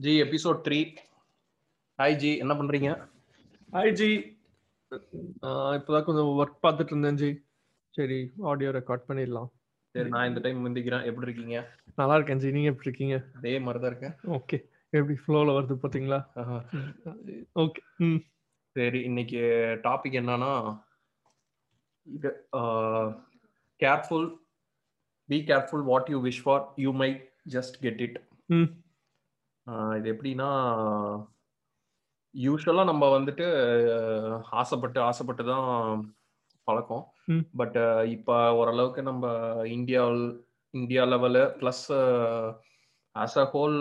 Ji episode three hi ji என்ன பண்றீங்க? Hi G இப்போதான் கொஞ்சம் ஒர்க் பார்த்துட்டு இருந்தேன் ஜி சரி ஆடியோ ரெக்கார்ட் பண்ணிடலாம். சரி நான் இந்த டைம் முந்திக்கிறேன். எப்படி இருக்கீங்க? நல்லா இருக்கேன் ஜி நீங்க எப்படி இருக்கீங்க? அதே மாதிரி தான் இருக்கேன். ஓகே எப்படி ஃப்ளோவில் வருது பார்த்தீங்களா. ஓகே ம். சரி இன்னைக்கு டாபிக் என்னன்னா இது careful be careful what you wish for you may just get it ம். இது எப்படின்னா யூஸ்வலாக நம்ம வந்துட்டு ஆசைப்பட்டு ஆசைப்பட்டு தான் பழக்கம். பட் இப்போ ஓரளவுக்கு நம்ம India India level plus as a whole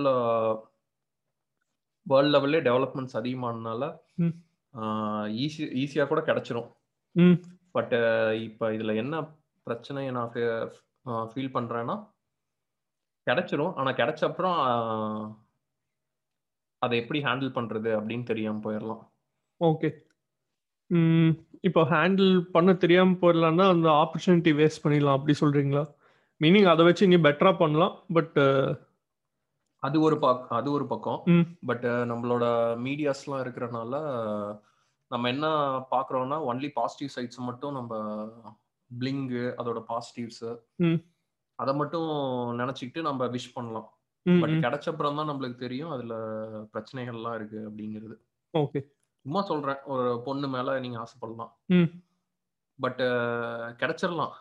world லெவல்லே developments அதிகமானதுனால. ஈஸி ஈஸியாக கூட கிடைச்சிரும் பட் இப்போ இதில் என்ன பிரச்சனையை நான் ஃபீல் பண்ணுறேன்னா கிடைச்சிரும் ஆனால் கிடைச்ச அப்புறம் அதை எப்படி ஹேண்டில் பண்ணுறது அப்படின்னு தெரியாமல் போயிடலாம் ஓகே இப்போ ஹேண்டில் பண்ண தெரியாம போயிடலாம்னா அந்த ஆப்பர்ச்சுனிட்டி வேஸ்ட் பண்ணிடலாம் அப்படி சொல்றீங்களா? மீனிங் அதை வச்சு இங்கே பெட்டரா பண்ணலாம் பட் அது ஒரு பக் அது ஒரு பக்கம். பட் நம்மளோட மீடியாஸ்லாம் இருக்கிறனால நம்ம என்ன பார்க்குறோம்னா ஒன்லி பாசிட்டிவ் சைட்ஸ் மட்டும் நம்ம பிளிங்கு அதோட பாசிட்டிவ்ஸு அதை மட்டும் நினச்சிக்கிட்டு நம்ம விஷ் பண்ணலாம். பட் கிடைச்ச அப்புறம் தான் நம்மளுக்கு தெரியும். அதில் பிரச்சனைகள்லாம் இருக்கு அப்படிங்கிறது. ஓகே. சும்மா சொல்கிறேன் ஒரு பொண்ணு மேலே நீங்கள் ஆசைப்படலாம். பட் கிடைச்சிடலாம்.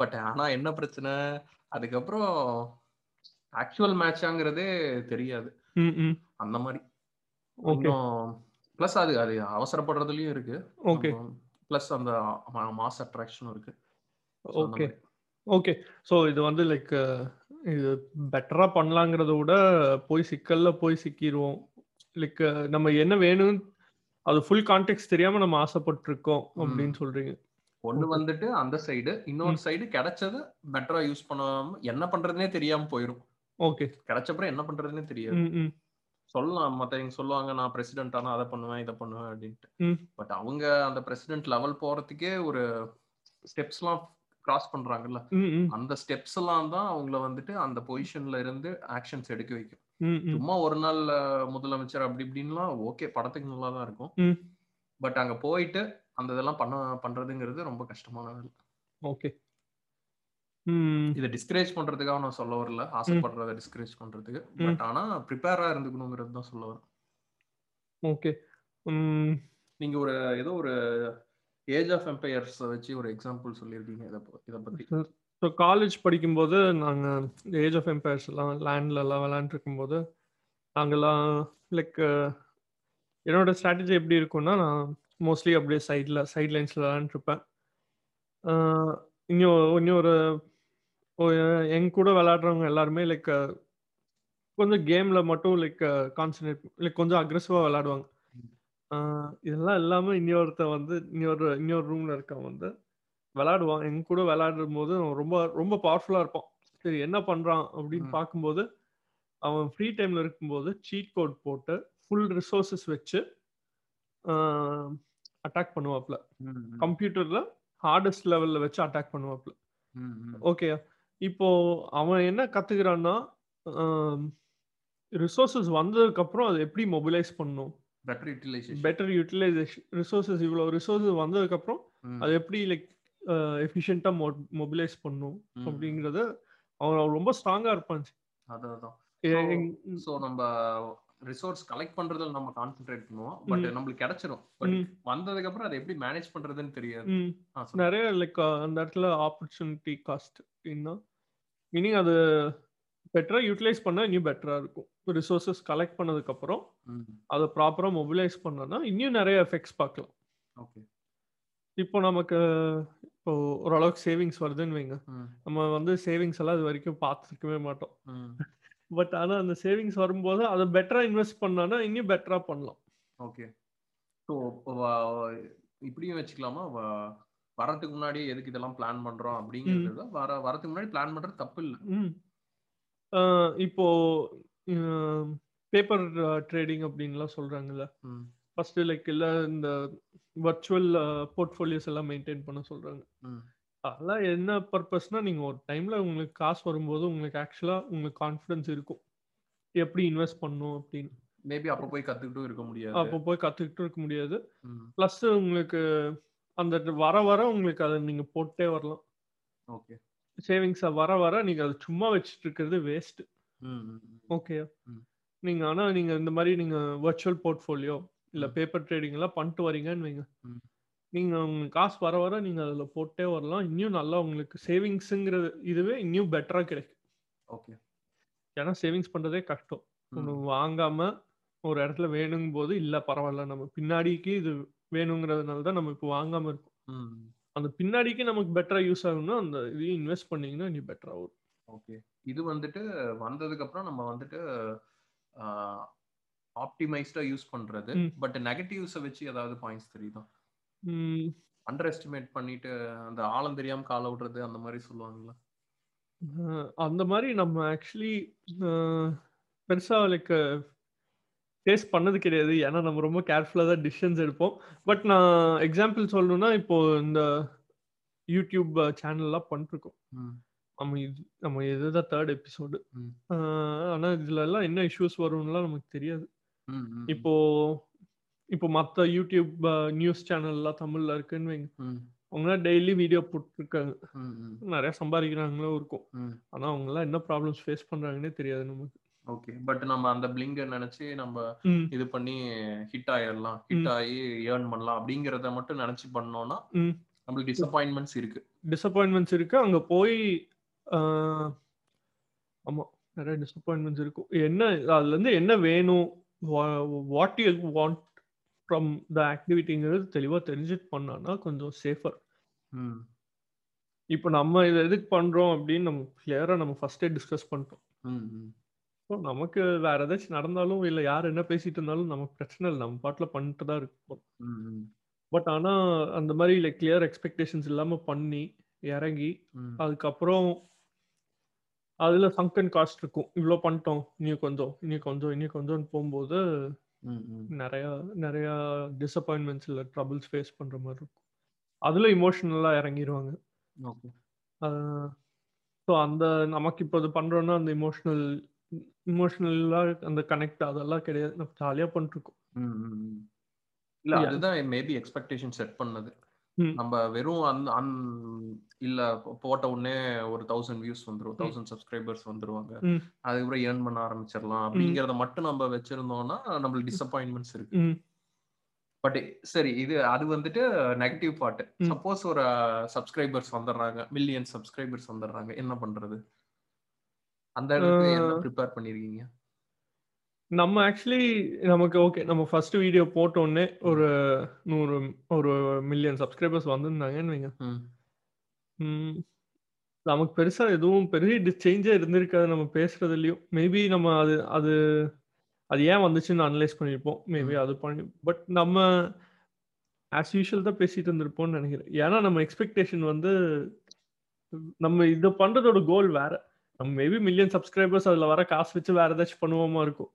பட் ஆனா என்ன பிரச்சனை? அதுக்கப்புறம் ஆக்சுவல் மேட்சாங்கிறதே தெரியாது. அந்த மாதிரி. ப்ளஸ் அது அது அவசரப்படுறதுலயும் இருக்கு. ஓகே. ப்ளஸ் அந்த மாஸ் அட்ராக்ஷனும் இருக்கு. ஓகே. ஓகே. ஸோ இது வந்து லைக் இது பெட்டரா பண்ணலாங்கிறத விட போய் சிக்கல்ல போய் சிக்கிடுவோம் லைக் நம்ம என்ன வேணும் அது ஃபுல் கான்டெக்ட் தெரியாம நம்ம ஆசைப்பட்டிருக்கோம் அப்படின்னு சொல்றீங்க. ஒண்ணு. வந்துட்டு அந்த சைடு இன்னொரு சைடு கிடைச்சது பெட்டரா யூஸ் பண்ணாம என்ன பண்றதுனே தெரியாம போயிடும் ஓகே கிடைச்சப்பறம் என்ன பண்றதுனே தெரியாது. சொல்லலாம் மத்தவங்க சொல்லுவாங்க நான் பிரசிடென்ட் ஆனா அதை பண்ணுவேன் இதை பண்ணுவேன் அப்படின்ட்டு. பட் அவங்க அந்த பிரசிடென்ட் லெவல் போறதுக்கே ஒரு ஸ்டெப்ஸ்லாம் கிராஸ் பண்றாங்கல்ல. அந்த ஸ்டெப்ஸ் எல்லாம் தான் அவங்கள வந்துட்டு அந்த பொசிஷன்ல இருந்து ஆக்ஷன்ஸ் எடுக்க வைக்கும். சும்மா ஒரு நாள் முதலமைச்சர் அப்படி இப்படின்லாம் ஓகே படத்துக்கு நல்லா தான் இருக்கும் பட் அங்க போயிட்டு அந்த இதெல்லாம் பண்ண பண்றதுங்கிறது ரொம்ப கஷ்டமான வேலை ஓகே இதை டிஸ்கரேஜ் பண்றதுக்காக நான் சொல்ல வரல. ஆசைப்படுறத டிஸ்கரேஜ் பண்றதுக்கு. பட் ஆனா ப்ரிப்பேரா இருந்துக்கணுங்கிறது தான் சொல்ல வரேன். ஓகே நீங்க ஒரு ஏதோ ஒரு ஏஜ் ஆஃப் எம்பையர்ஸ் வச்சு ஒரு எக்ஸாம்பிள் சொல்லியிருக்கீங்க இதை இதை பற்றி ஸோ காலேஜ் படிக்கும்போது நாங்கள் ஏஜ் ஆஃப் எம்பையர்ஸ் எல்லாம் லேண்ட்ல எல்லாம் விளையாண்டுருக்கும்போது நாங்கள்லாம் லைக் என்னோட ஸ்ட்ராட்டஜி எப்படி இருக்கும்னா நான் மோஸ்ட்லி அப்படியே சைடில் சைட் லைன்ஸில் விளாண்டுருப்பேன் இன்னும் இன்னும் ஒரு எங்க கூட விளையாடுறவங்க எல்லாருமே லைக் கொஞ்சம் கேமில் மட்டும் லைக் கான்சன்ட்ரேட் லைக் கொஞ்சம் அக்ரெசிவாக விளாடுவாங்க. இதெல்லாம் இல்லாமல் இன்னொருத்தன் வந்து இன்னொரு இன்னொரு ரூமில் இருக்கவன் வந்து விளையாடுவான். எங்க கூட விளையாடும் போது அவன் ரொம்ப ரொம்ப பவர்ஃபுல்லா இருப்பான். சரி என்ன பண்றான் அப்படின்னு ம். பார்க்கும்போது அவன் ஃப்ரீ டைம்ல இருக்கும்போது சீட் கோட் போட்டு ஃபுல் ரிசோர்சஸ் வச்சு அட்டாக் பண்ணுவாப்ல கம்ப்யூட்டர்ல ஹார்டஸ்ட் லெவல்ல வச்சு அட்டாக் பண்ணுவாப்ல ஓகே. இப்போ அவன் என்ன கத்துக்கிறான்னா ரிசோர்சஸ் வந்ததுக்கு அப்புறம் அதை எப்படி மொபிலைஸ் பண்ணணும்? Better utilisation better utilisation resources இவ்வளோ ரிசோர்சஸ் வந்ததுக்கு அப்புறம் அது எப்படி லைக் எஃபிஷியண்டா மொபிலைஸ் பண்ணும் ம். அப்படிங்கறத அவன் ரொம்ப ஸ்ட்ராங்கா இருப்பான். அதான் ஸோ நம்ம ரிசோர்ஸ் கலெக்ட் பண்றதுல நம்ம கான்சென்ட்ரேட் பண்ணுவோம். பட் ம். நம்மளுக்கு கிடைச்சிரும். பட் ம், வந்ததுக்கு அப்புறம் அதை எப்படி மேனேஜ் பண்றதுன்னு தெரியாது. ம். நிறைய லைக் அந்த இடத்துல ஆப்பர்ச்சுனிட்டி காஸ்ட் அப்படின்னா மீனிங் அது பெட்டரா யூட்டிலைஸ் பண்ணா இன்னும் பெட்டரா இருக்கும். ரிசோர்சஸ் கலெக்ட் பண்ணதுக்கு அப்புறம் ம், அதை ப்ராப்பரா மொபிலைஸ் பண்ணனா இன்னும் நிறைய எஃபெக்ட்ஸ் பார்க்கலாம். okay. இப்போ நமக்கு இப்போ ஓரளவுக்கு சேவிங்ஸ் வருதுன்னு வைங்க. நம்ம வந்து சேவிங்ஸ் எல்லாம் இது வரைக்கும் பார்த்துருக்கவே மாட்டோம். பட் ஆனா அந்த சேவிங்ஸ் வரும்போது அதை பெட்டரா இன்வெஸ்ட் பண்ணானா இன்னும் பெட்டரா பண்ணலாம். So, வ- இப்படியும் வச்சுக்கலாமா? வரதுக்கு முன்னாடி எதுக்கு இதெல்லாம் பிளான் பண்றோம் அப்படிங்கிறது வர வரதுக்கு முன்னாடி பிளான் பண்றது தப்பு இல்ல. இப்போ பேப்பர் ட்ரேடிங் அப்படின்லாம் சொல்றாங்கல்ல. ஃபர்ஸ்ட் லைக் இல்ல இந்த வர்ச்சுவல் போர்ட்ஃபோலியோஸ் எல்லாம் மெயின்டைன் பண்ண சொல்றாங்க. அதெல்லாம் என்ன பர்பஸ்னா நீங்க ஒரு டைம்ல உங்களுக்கு காசு வரும்போது உங்களுக்கு ஆக்சுவலா உங்களுக்கு கான்ஃபிடன்ஸ் இருக்கும். எப்படி இன்வெஸ்ட் பண்ணணும் அப்படின்னு. மேபி அப்ப போய் கத்துக்கிட்டும் இருக்க முடியாது. அப்போ போய் கத்துக்கிட்டு இருக்க முடியாது. ப்ளஸ் உங்களுக்கு அந்த வர வர உங்களுக்கு அதை நீங்க போட்டே வரலாம். ஓகே. சேவிங்ஸை வர வர நீங்க அதை சும்மா வச்சுட்டு இருக்கிறது வேஸ்ட். ஓகே. நீங்க ஆனா நீங்க இந்த மாதிரி நீங்க வர்ச்சுவல் போர்ட்ஃபோலியோ இல்ல. பேப்பர் ட்ரேடிங் எல்லாம் பண்ணிட்டு வரீங்கன்னு வைங்க. நீங்க உங்களுக்கு காசு வர வர நீங்க அதுல போட்டே வரலாம். இன்னும் நல்லா உங்களுக்கு சேவிங்ஸுங்கிறது இதுவே இன்னும் பெட்டரா கிடைக்கும். ஓகே. ஏன்னா சேவிங்ஸ் பண்றதே கஷ்டம். ஒன்று வாங்காம ஒரு இடத்துல வேணுங்கும் போது இல்ல பரவாயில்ல. நம்ம பின்னாடிக்கு இது வேணுங்கிறதுனால தான் நம்ம இப்போ வாங்காம இருக்கோம். அந்த பின்னாடிக்கு நமக்கு பெட்டரா யூஸ் ஆகும்னா அந்த இதையும் இன்வெஸ்ட் பண்ணீங்கன்னா நீ பெட்டரா வரும். ஓகே இது வந்துட்டு வந்ததுக்கு அப்புறம் நம்ம வந்துட்டு ஆப்டிமைஸ்டா யூஸ் பண்றது. பட் நெகட்டிவ்ஸை வச்சு ஏதாவது பாயிண்ட்ஸ் தெரியுதா? அண்டர் எஸ்டிமேட் பண்ணிட்டு அந்த ஆழம் தெரியாம கால விடுறது அந்த மாதிரி சொல்லுவாங்களா அந்த மாதிரி நம்ம ஆக்சுவலி பெருசா லைக் டேஸ்ட் பண்ணது கிடையாது. ஏன்னா நம்ம ரொம்ப கேர்ஃபுல்லாக தான் டிசிஷன்ஸ் எடுப்போம். பட் நான் எக்ஸாம்பிள் சொல்லணும்னா இப்போ இந்த யூடியூப் சேனல்லாம் பண்ணிருக்கோம் நம்ம இது நம்ம இதுதான் தேர்ட் எபிசோடு. ஆனா இதுல எல்லாம் என்ன இஷ்யூஸ் வரும்னுலாம் நமக்கு தெரியாது. இப்போ இப்போ மற்ற யூடியூப் நியூஸ் சேனல்லாம் தமிழ்ல இருக்குன்னு வைங்க. ம், அவங்க டெய்லி வீடியோ போட்டுருக்காங்க. நிறைய சம்பாதிக்கிறாங்களோ இருக்கும். ஆனா அவங்க எல்லாம் என்ன ப்ராப்ளம்ஸ் ஃபேஸ் பண்றாங்கன்னே தெரியாது நமக்கு. ஓகே பட் நம்ம அந்த பிளிங்க நினைச்சு நம்ம இது பண்ணி ஹிட் ஆயிடலாம் ஹிட் ஆகி ஏர்ன் பண்ணலாம் அப்படிங்கறத மட்டும் நினைச்சு பண்ணோம்னா. நம்மளுக்கு டிசப்பாயின்மெண்ட்ஸ் இருக்கு. டிசப்பாயின்மெண்ட்ஸ் இருக்கு. அங்க போய் ஆஹ், ஆமா நிறைய டிசப்பாயின்மெண்ட்ஸ் இருக்கும். என்ன அதுல இருந்து என்ன வேணும்? What you want from the ஆக்டிவிட்டிங்கிறது தெளிவா தெரிஞ்சுட்டு பண்ணான்னா கொஞ்சம் சேஃபர் ம். இப்போ நம்ம இதை எதுக்கு பண்றோம் அப்படின்னு நம்ம கிளியரா நம்ம ஃபர்ஸ்டே டிஸ்கஸ் பண்ணிட்டோம். ம் ம். ஸோ நமக்கு வேற ஏதாச்சும் நடந்தாலும் இல்லை யார் என்ன பேசிட்டு இருந்தாலும் நமக்கு பிரச்சனை இல்லை நம்ம பாட்டில் பண்ணிட்டு தான் இருக்கோம் ம் ம். பட் ஆனால் அந்த மாதிரி லைக் கிளியர் எக்ஸ்பெக்டேஷன்ஸ் இல்லாமல் பண்ணி இறங்கி ம். அதுக்கப்புறம் அதுல சங்கன் காஸ்ட் இருக்கும். இவ்வளோ பண்ணிட்டோம். இன்னும் கொஞ்சம் இன்னும் கொஞ்சம் இன்னும் கொஞ்சம்னு போகும்போது நிறைய நிறைய டிசப்பாயின்மெண்ட்ஸ் இல்லை ட்ரபிள்ஸ் ஃபேஸ் பண்ற மாதிரி இருக்கும். அதுல இமோஷனலாக இறங்கிடுவாங்க ஸோ அந்த நமக்கு இப்போ இது பண்றோம்னா அந்த இமோஷனல் இமோஷனலாக அந்த கனெக்ட் அதெல்லாம் கிடையாது. நம்ம ஜாலியாக பண்ணிருக்கோம். இல்ல. அதுதான் மேபி எக்ஸ்பெக்டேஷன் செட் பண்ணது. நம்ம வெறும் அந் அந் இல்ல போட்ட உடனே ஒரு தௌசண்ட் வியூஸ் வந்துரும் தௌசண்ட் சப்ஸ்கிரைபர்ஸ் வந்துருவாங்க. அதுக்கப்புறம் ஏர்ன் பண்ண ஆரம்பிச்சிடலாம் அப்படிங்கறத மட்டும் நம்ம வச்சிருந்தோம்னா நம்மளுக்கு டிசப்பாயின்மெண்ட்ஸ் இருக்கு. பட் சரி இது அது வந்துட்டு நெகட்டிவ் பார்ட். சப்போஸ் ஒரு சப்ஸ்கிரைபர்ஸ் வந்துடுறாங்க மில்லியன் சப்ஸ்கிரைபர்ஸ் வந்துடுறாங்க என்ன பண்றது? அந்த இடத்துக்கு என்ன ப்ரிப்பேர் பண்ணிருக்கீங்க? நம்ம ஆக்சுவலி நமக்கு ஓகே நம்ம ஃபர்ஸ்ட் வீடியோ போட்ட உடனே ஒரு நூறு ஒரு மில்லியன் சப்ஸ்கிரைபர்ஸ் வந்திருந்தாங்கன்னு வைங்க. நமக்கு பெருசா எதுவும் பெரிய சேஞ்சே இருந்திருக்காது நம்ம பேசுறதுலயும் மேபி நம்ம அது அது அது ஏன் வந்துச்சுன்னு அனலைஸ் பண்ணியிருப்போம். மேபி அது பண்ணி பட் நம்ம ஆஸ் யூஷுவல் தான் பேசிட்டு இருந்திருப்போம்னு நினைக்கிறேன். ஏன்னா நம்ம எக்ஸ்பெக்டேஷன் வந்து நம்ம இதை பண்றதோட கோல் வேற. நம்ம மேபி மில்லியன் சப்ஸ்கிரைபர்ஸ் அதுல வர காசு வச்சு வேற ஏதாச்சும் பண்ணுவோமா இருக்கும்.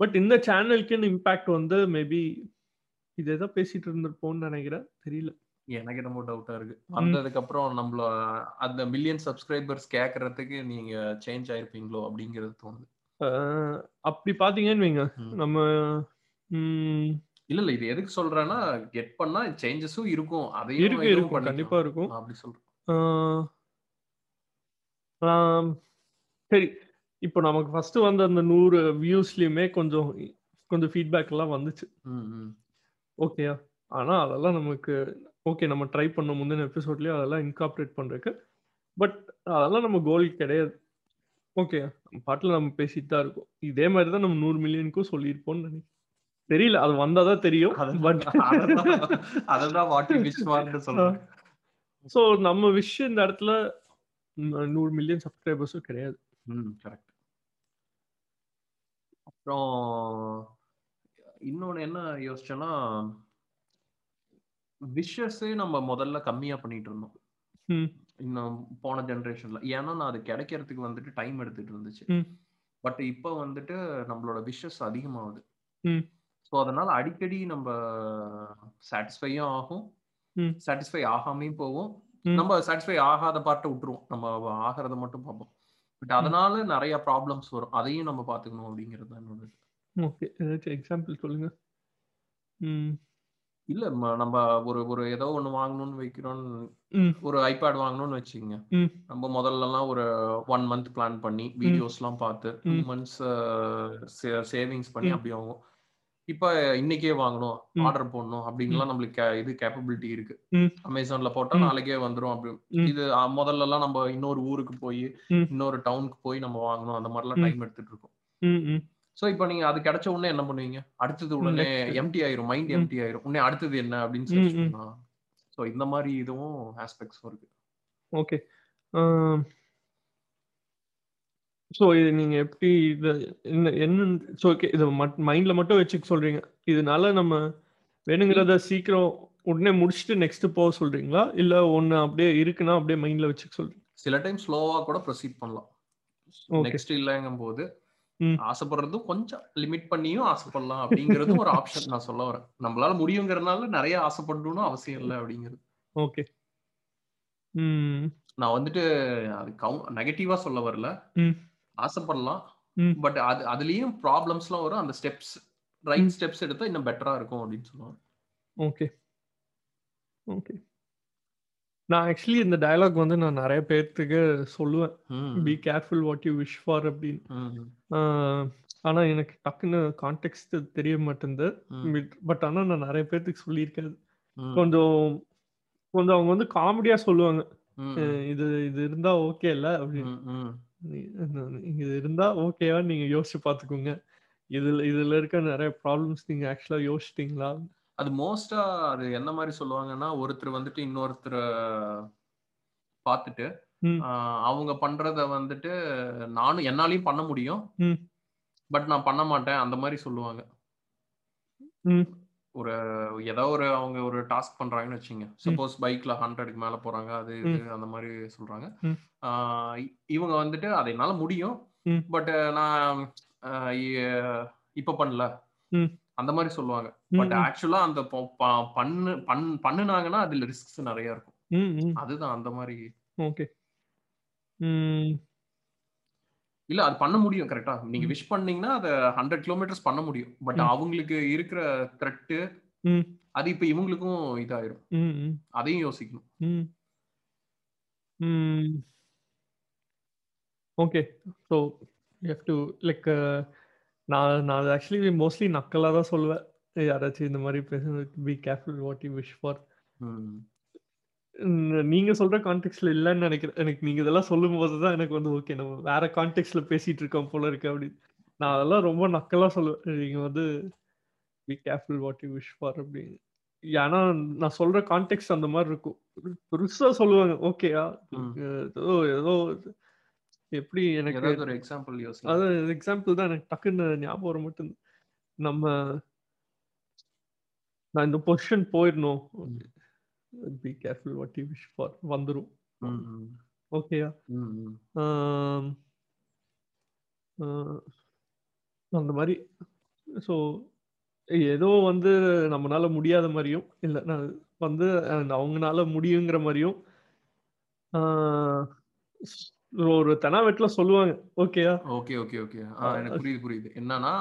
பட் இந்த சேனலுக்குன்னு இம்பாக்ட் வந்து மேபி இதே தான் பேசிட்டு இருந்திருப்போம்னு நினைக்கிறேன். தெரியல. எனக்கு ரொம்ப டவுட்டா இருக்கு. வந்ததுக்கு அப்புறம் நம்மள அந்த மில்லியன் சப்ஸ்கிரைபர்ஸ் கேக்குறதுக்கு நீங்க சேஞ்ச் ஆயிருப்பீங்களோ அப்படிங்கிறது தோணுது. அப்படி பாத்தீங்கன்னு வைங்க. நம்ம இல்ல இல்ல இது எதுக்கு சொல்றேன்னா கெட் பண்ணா சேஞ்சஸும் இருக்கும். அதையும் இருக்கு இருக்கும். கண்டிப்பா இருக்கும். அப்படி சொல்றேன். சரி. இப்போ நமக்கு ஃபர்ஸ்ட் வந்த அந்த நூறு வியூஸ்லயுமே கொஞ்சம் கொஞ்சம் ஃபீட்பேக் எல்லாம் வந்துச்சு. ஓகேயா ஆனா அதெல்லாம் நமக்கு ஓகே நம்ம ட்ரை பண்ண முந்தின எபிசோட்லயே அதெல்லாம் இன்கார்பரேட் பண்றதுக்கு. பட் அதெல்லாம் நம்ம கோல் கிடையாது. ஓகே பாட்டில் நம்ம பேசிட்டு தான் இருக்கோம். இதே மாதிரி தான் நம்ம நூறு மில்லியனுக்கும் சொல்லியிருப்போம்னு நினைக்கிறேன். தெரியல அது வந்தாதான் தெரியும் பட் சொல்றேன். ஸோ நம்ம விஷயம் இந்த இடத்துல நூறு மில்லியன் சப்ஸ்கிரைபர்ஸும் கிடையாது. ம் கரெக்ட் அப்புறம் இன்னொன்னு என்ன யோசிச்சேன்னா விஷஸே நம்ம முதல்ல கம்மியா பண்ணிட்டு இருந்தோம். இன்னும் போன ஜெனரேஷன்ல ஏன்னா நான் அது கிடைக்கிறதுக்கு வந்துட்டு டைம் எடுத்துட்டு இருந்துச்சு. பட் இப்போ வந்துட்டு நம்மளோட விஷஸ் அதிகமாகுது. ஸோ அதனால அடிக்கடி நம்ம சாட்டிஸ்ஃபையும் ஆகும். சாட்டிஸ்ஃபை ஆகாமையும் போவோம். நம்ம சாட்டிஸ்ஃபை ஆகாத பார்ட்டை விட்டுருவோம். நம்ம ஆகிறத மட்டும் பார்ப்போம். பட் அதனால நிறைய ப்ராப்ளம்ஸ் வரும். அதையும் நம்ம பாத்துக்கணும் அப்படிங்கிறது தான் என்னோட. ஓகே. ஏதாச்சும் எக்ஸாம்பிள் சொல்லுங்க. இல்ல நம்ம ஒரு ஒரு ஏதோ ஒண்ணு வாங்கணும்னு வைக்கிறோம். ம். ஒரு ஐபேட் வாங்கணும்னு வச்சுக்கோங்க. நம்ம முதல்லலாம் ஒரு ஒன் மந்த் பிளான் பண்ணி வீடியோஸ்லாம் பார்த்து டூ. மந்த்ஸ் சேவிங்ஸ் பண்ணி. அப்படி வாங்குவோம் இப்போ இன்னைக்கே வாங்கணும். ஆர்டர் போடணும் அப்படின்லாம் நம்மளுக்கு இது கேப்பபிலிட்டி இருக்கு. அமேசான்ல போட்டா. நாளைக்கே வந்துரும் அப்படி. இது அஹ், முதல்லலாம் நம்ம இன்னொரு ஊருக்கு போய். இன்னொரு டவுனுக்கு போய் நம்ம வாங்கணும் அந்த மாதிரிலாம். டைம் எடுத்துட்டு இருக்கோம் சோ இப்போ நீங்க அது கிடைச்ச உடனே என்ன பண்ணுவீங்க அடுத்தது உடனே. எம்டி ஆயிரும் மைண்ட். எம்டி ஆயிரும் உடனே அடுத்தது என்ன அப்படின்னு. பண்ணலாம் சோ இந்த மாதிரி இதுவும் ஆஸ்பெக்ட்ஸும் இருக்கு ஓகே ஸோ இது நீங்க எப்படி இது என்ன என்ன ஸோ ஓகே இதை மட் மைண்ட்ல மட்டும் வச்சுக்க சொல்றீங்க. இதனால நம்ம வேணுங்கிறத சீக்கிரம் உடனே முடிச்சுட்டு நெக்ஸ்ட் போக சொல்றீங்களா? இல்ல ஒண்ணு அப்படியே இருக்குன்னா அப்படியே மைண்ட்ல வச்சுக்க சொல்றீங்க? சில டைம் ஸ்லோவா கூட ப்ரொசீட் பண்ணலாம். நெக்ஸ்ட் இல்லைங்கும் போது. ஆசைப்படுறதும் கொஞ்சம் லிமிட் பண்ணியும் ஆசைப்படலாம் அப்படிங்கறதும் ஒரு ஆப்ஷன் நான் சொல்ல வரேன். நம்மளால முடியுங்கிறதுனால நிறைய ஆசைப்படணும்னு அவசியம் இல்லை அப்படிங்கிறது. ஓகே நான் வந்துட்டு அது கவு நெகட்டிவா சொல்ல வரல. ஆசைப்படலாம். பட் அது அதுலயும் ப்ராப்ளம்ஸ்லாம் வரும். அந்த ஸ்டெப்ஸ் ரைட் ஸ்டெப்ஸ் எடுத்தா இன்னும் பெட்டரா இருக்கும் அப்படின்னு சொல்லுவாங்க. ஓகே ஓகே நான் ஆக்சுவலி இந்த டயலாக் வந்து நான் நிறைய பேர்த்துக்கு சொல்லுவேன். Be careful what you wish for அப்படின்னு. ஆனா எனக்கு டக்குன்னு கான்டெக்ட் தெரிய மாட்டேங்குது. பட் ஆனா நான் நிறைய பேர்த்துக்கு சொல்லியிருக்கேன். கொஞ்சம் கொஞ்சம் அவங்க வந்து காமெடியா சொல்லுவாங்க. இது இது இருந்தா ஓகே இல்ல அப்படின்னு. இது இருந்தா ஓகேவா நீங்க யோசிச்சு பாத்துக்கோங்க. இதுல இதுல இருக்க நிறைய ப்ராப்ளம்ஸ் நீங்க ஆக்சுவலா யோசிச்சிட்டீங்களா? அது மோஸ்டா அது என்ன மாதிரி சொல்லுவாங்கன்னா ஒருத்தர் வந்துட்டு இன்னொருத்தரை பார்த்துட்டு அவங்க பண்றத வந்துட்டு நானும் என்னாலையும் பண்ண முடியும். பட் நான் பண்ண மாட்டேன் அந்த மாதிரி சொல்லுவாங்க. ஒரு ஏதோ ஒரு அவங்க ஒரு டாஸ்க் பண்றாங்கன்னு வச்சுங்க சப்போஸ் பைக்ல ஹண்ட்ரடுக்கு மேல போறாங்க அது இது அந்த மாதிரி சொல்றாங்க. இவங்க வந்துட்டு அதை என்னால முடியும். பட் நான் இப்ப பண்ணல. அந்த மாதிரி சொல்லுவாங்க. பட் ஆக்சுவலா அந்த பண்ணு பண் பண்ணுனாங்கன்னா அதுல ரிஸ்க்ஸ் நிறைய இருக்கும். அதுதான் அந்த மாதிரி. ஓகே. இல்ல அது பண்ண முடியும் கரெக்டா நீங்க. விஷ் பண்ணீங்கன்னா அதை ஹண்ட்ரட் கிலோமீட்டர்ஸ் பண்ண முடியும். பட். அவங்களுக்கு இருக்கிற த்ரெட்டு அது இப்ப இவங்களுக்கும் இதாயிரும். அதையும் யோசிக்கணும். Okay so you have to like நான் நான் ஆக்சுவலி மோஸ்ட்லி நக்கலாக தான் சொல்லுவேன். யாராச்சும் இந்த மாதிரி பேசுறது be careful what you wish for. நீங்க சொல்ற கான்டெக்ட்ல இல்லைன்னு நினைக்கிறேன். எனக்கு நீங்க இதெல்லாம் சொல்லும்போது தான் எனக்கு வந்து ஓகே நம்ம வேற கான்டெக்ட்ல பேசிட்டு இருக்கோம் போல இருக்கு அப்படின்னு. நான் அதெல்லாம் ரொம்ப நக்கலா சொல்லுவேன். நீங்க வந்து be careful what you wish for அப்படின்னு. ஏன்னா நான் சொல்ற கான்டெக்ட் அந்த மாதிரி இருக்கும். பெருசா சொல்லுவாங்க ஓகேயா. ஏதோ ஏதோ எப்படி எனக்கு ஒரு எக்ஸாம்பிள் யோசி அது எக்ஸாம்பிள் தான் எனக்கு டக்குன்னு ஞாபகம் வர மாட்டேங்குது. நம்ம நான் இந்த பொசிஷன் போயிடணும். Be careful what you wish for வந்துரும். ம், ம், ஓகேயா அந்த மாதிரி. ஸோ ஏதோ வந்து நம்மனால முடியாத மாதிரியும் இல்லை நான் வந்து அஹ், அவங்கனால முடியுங்கிற மாதிரியும் ஒரு தெனாவெட்டில் சொல்லுவாங்க. ஓகேயா ஓகே ஓகே ஓகே எனக்கு புரியுது புரியுது. என்னன்னா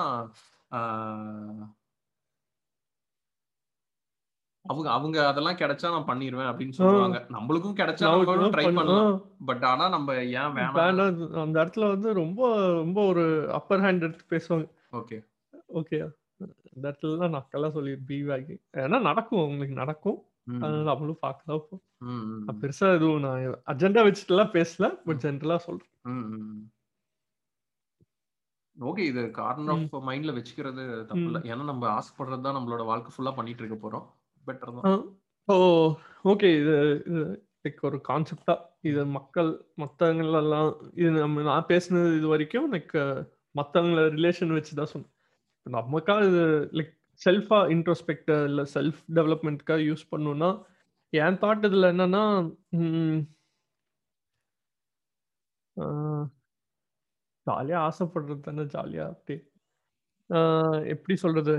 அவங்க அவங்க அதெல்லாம் கிடைச்சா நான் பண்ணிடுவேன் அப்படின்னு சொல்லுவாங்க. நம்மளுக்கும் கிடைச்சா நம்மளும் ட்ரை பண்ணலாம். பட் ஆனா நம்ம ஏன் வேணாம் அந்த இடத்துல வந்து ரொம்ப ரொம்ப ஒரு அப்பர் ஹேண்ட் எடுத்து பேசுவாங்க. ஓகே ஓகே அந்த இடத்துல நக்கெல்லாம் சொல்லி பி வாங்கி ஏன்னா நடக்கும் உங்களுக்கு நடக்கும். அதனால நம்மளும் பார்க்கலாம் போ- நான் பெருசா எதுவும் நான் அஜெண்டா வச்சுட்டுலாம் பேசல பட் ஜென்ரலா சொல்றேன். ஓகே இது கார்னர் ஆஃப் மைண்ட்ல வச்சுக்கிறது தப்பு இல்ல. ஏன்னா நம்ம ஆசைப்படுறது தான் நம்மளோட வாழ்க்கை ஃபுல்லா பண்ணிட்டு இருக்க போறோம். பெட்டர் தான். ஓ ஓகே இது லைக் ஒரு கான்செப்டா இது மக்கள் மற்றவங்களெல்லாம் இது நம்ம நான் பேசுனது இது வரைக்கும் லைக் மற்றவங்கள ரிலேஷன் வச்சு தான் சொன்னேன் நமக்கா இது லைக் செல்ஃபா இன்ட்ரோஸ்பெக்ட் இல்லை செல்ஃப் டெவலப்மெண்ட்க்காக யூஸ் பண்ணணும்னா என் தாட் இதில் என்னன்னா ஜாலியாக ஆசைப்படுறது தானே ஜாலியாக அப்படி. எப்படி சொல்றது?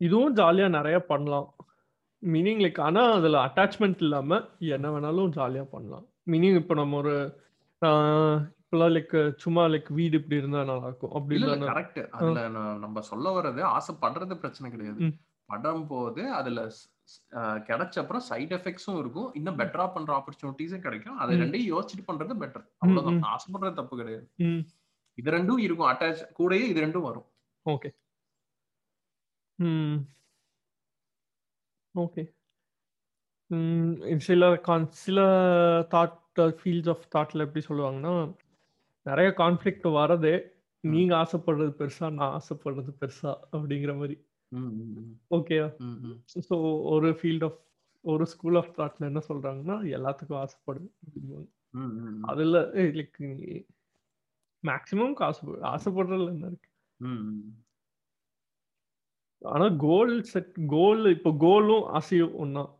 இதுவும் ஜாலியா நிறைய பண்ணலாம். மீனிங் லைக் ஆனா அதுல அட்டாச்மெண்ட் இல்லாம என்ன வேணாலும் ஜாலியா பண்ணலாம். மீனிங் இப்போ நம்ம ஒரு இப்பெல்லாம் லைக் சும்மா லைக் வீடு இப்படி இருந்தா நல்லா இருக்கும் அப்படி இல்ல கரெக்ட் அதுல நான் நம்ம சொல்ல வர்றது ஆசைப்படுறது பிரச்சனை கிடையாது. படம் போது அதுல கிடைச்ச அப்புறம் சைடு எஃபெக்ட்ஸும் இருக்கும். இன்னும் பெட்டரா பண்ற ஆப்பர்ச்சுனிட்டிஸும் கிடைக்கும். அதை. ரெண்டையும் யோசிச்சுட்டு பண்றது பெட்டர் அவ்வளவுதான். ஆசைப்படுறது தப்பு கிடையாது. இது ரெண்டும் இருக்கும். அட்டாச் கூடயே இது ரெண்டும் வரும். ஓகே. ஓகே. சில கான் சில தாட் ஃபீல்ட்ஸ் ஆஃப் தாட்ல எப்படி சொல்லுவாங்கன்னா நிறைய கான்ஃப்ளிக்ட் வரதே நீங்க ஆசைப்படுறது பெருசா நான் ஆசைப்படுறது பெருசா அப்படிங்கிற மாதிரி. ஓகே. ஸோ ஒரு ஃபீல்ட் ஆஃப் ஒரு ஸ்கூல் ஆஃப் தாட்ல என்ன சொல்றாங்கன்னா எல்லாத்துக்கும் ஆசைப்படு அப்படிங்குவாங்க. அதுல லைக் மேக்ஸிமம் ஆசைப்படு ஆசைப்படுறதுல என்ன இருக்கு. ஆனா கோல் செட் கோல் இப்போ கோலும் ஆசையும் ம்,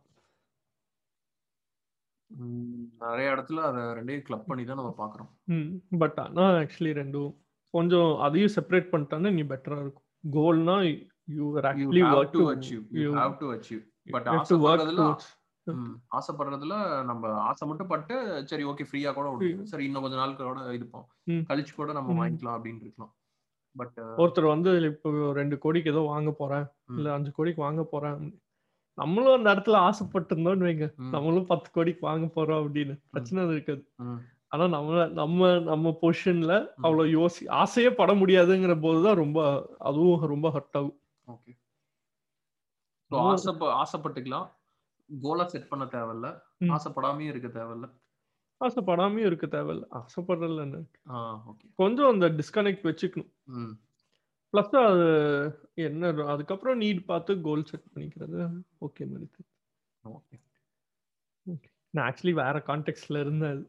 நிறைய இடத்துல அதை ரெண்டையும் கிளப் பண்ணி தான் நம்ம பாக்குறோம் ம் பட் ஆனா ஆக்சுவலி ரெண்டும் கொஞ்சம் அதையும் செப்பரேட் பண்ணிட்டாங்கன்னா நீ பெட்டரா இருக்கும். கோல்னா you you actually have work to achieve you have to achieve but ஆசைப்படுறதுல ஆசைப்படுறதுல நம்ம ஆசை மட்டும் பட்டு சரி ஓகே ஃப்ரீயா கூட விடுவோம் சரி இன்னும் கொஞ்ச நாள் கூட இருப்போம். கழிச்சு கூட நம்ம. வாங்கிக்கலாம் அப்படின்னு இருக்கலாம். பட் ஒருத்தர் வந்து இப்போ ரெண்டு கோடிக்கு ஏதோ வாங்க போறேன். இல்ல அஞ்சு கோடிக்கு வாங்க போறேன். நம்மளும் அந்த இடத்துல ஆசைப்பட்டு இருந்தோம்னு வைங்க நம்மளும் பத்து கோடிக்கு வாங்க போறோம் அப்படின்னு. பிரச்சனை இருக்காது. ஆனா நம்ம நம்ம நம்ம பொசிஷன்ல அவ்வளவு யோசி ஆசையே பட முடியாதுங்கிற போதுதான் ரொம்ப அதுவும் ரொம்ப ஹர்ட் ஆகும். ஓகே. ஸோ ஆசை ஆசைப்பட்டுக்கலாம். கோலா செட் பண்ண தேவையில்ல. ஆசைப்படாமையும் இருக்க தேவையில்ல. ஆசைப்படாமையும் இருக்க தேவையில்ல. ஆசைப்படுறதுல என்ன இருக்கு? ஆ ஓகே. கொஞ்சம் அந்த டிஸ்கனெக்ட் வச்சுக்கணும். ப்ளஸ் அது என்ன அதுக்கப்புறம் நீட் பார்த்து கோல் செட் பண்ணிக்கிறது. ஓகே மாதிரி ஓகே நான் ஆக்சுவலி வேற கான்டெக்ட்ல இருந்தேன்.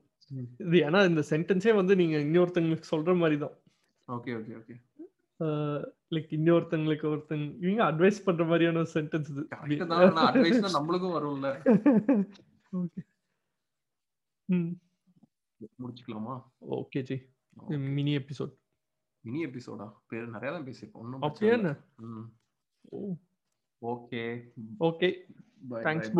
இது ஏன்னா இந்த சென்டென்ஸே வந்து நீங்க இன்னொருத்தங்களுக்கு சொல்ற மாதிரி தான் ஓகே ஓகே ஓகே லைக் இன்னொருத்தங்களுக்கு ஒருத்தங்க இவங்க அட்வைஸ் பண்ற மாதிரியான சென்டென்ஸ் இது. அட்வைஸ் நம்மளுக்கும் வரும்ல. ஓகே ம். முடிச்சுக்கலாமா? Okay ji mini episode mini எபிசோடா? பேர் நிறைய தான் பேசிப்போம் ஒன்றும் அப்படியே ஓகே. ஓகே. தேங்க்ஸ்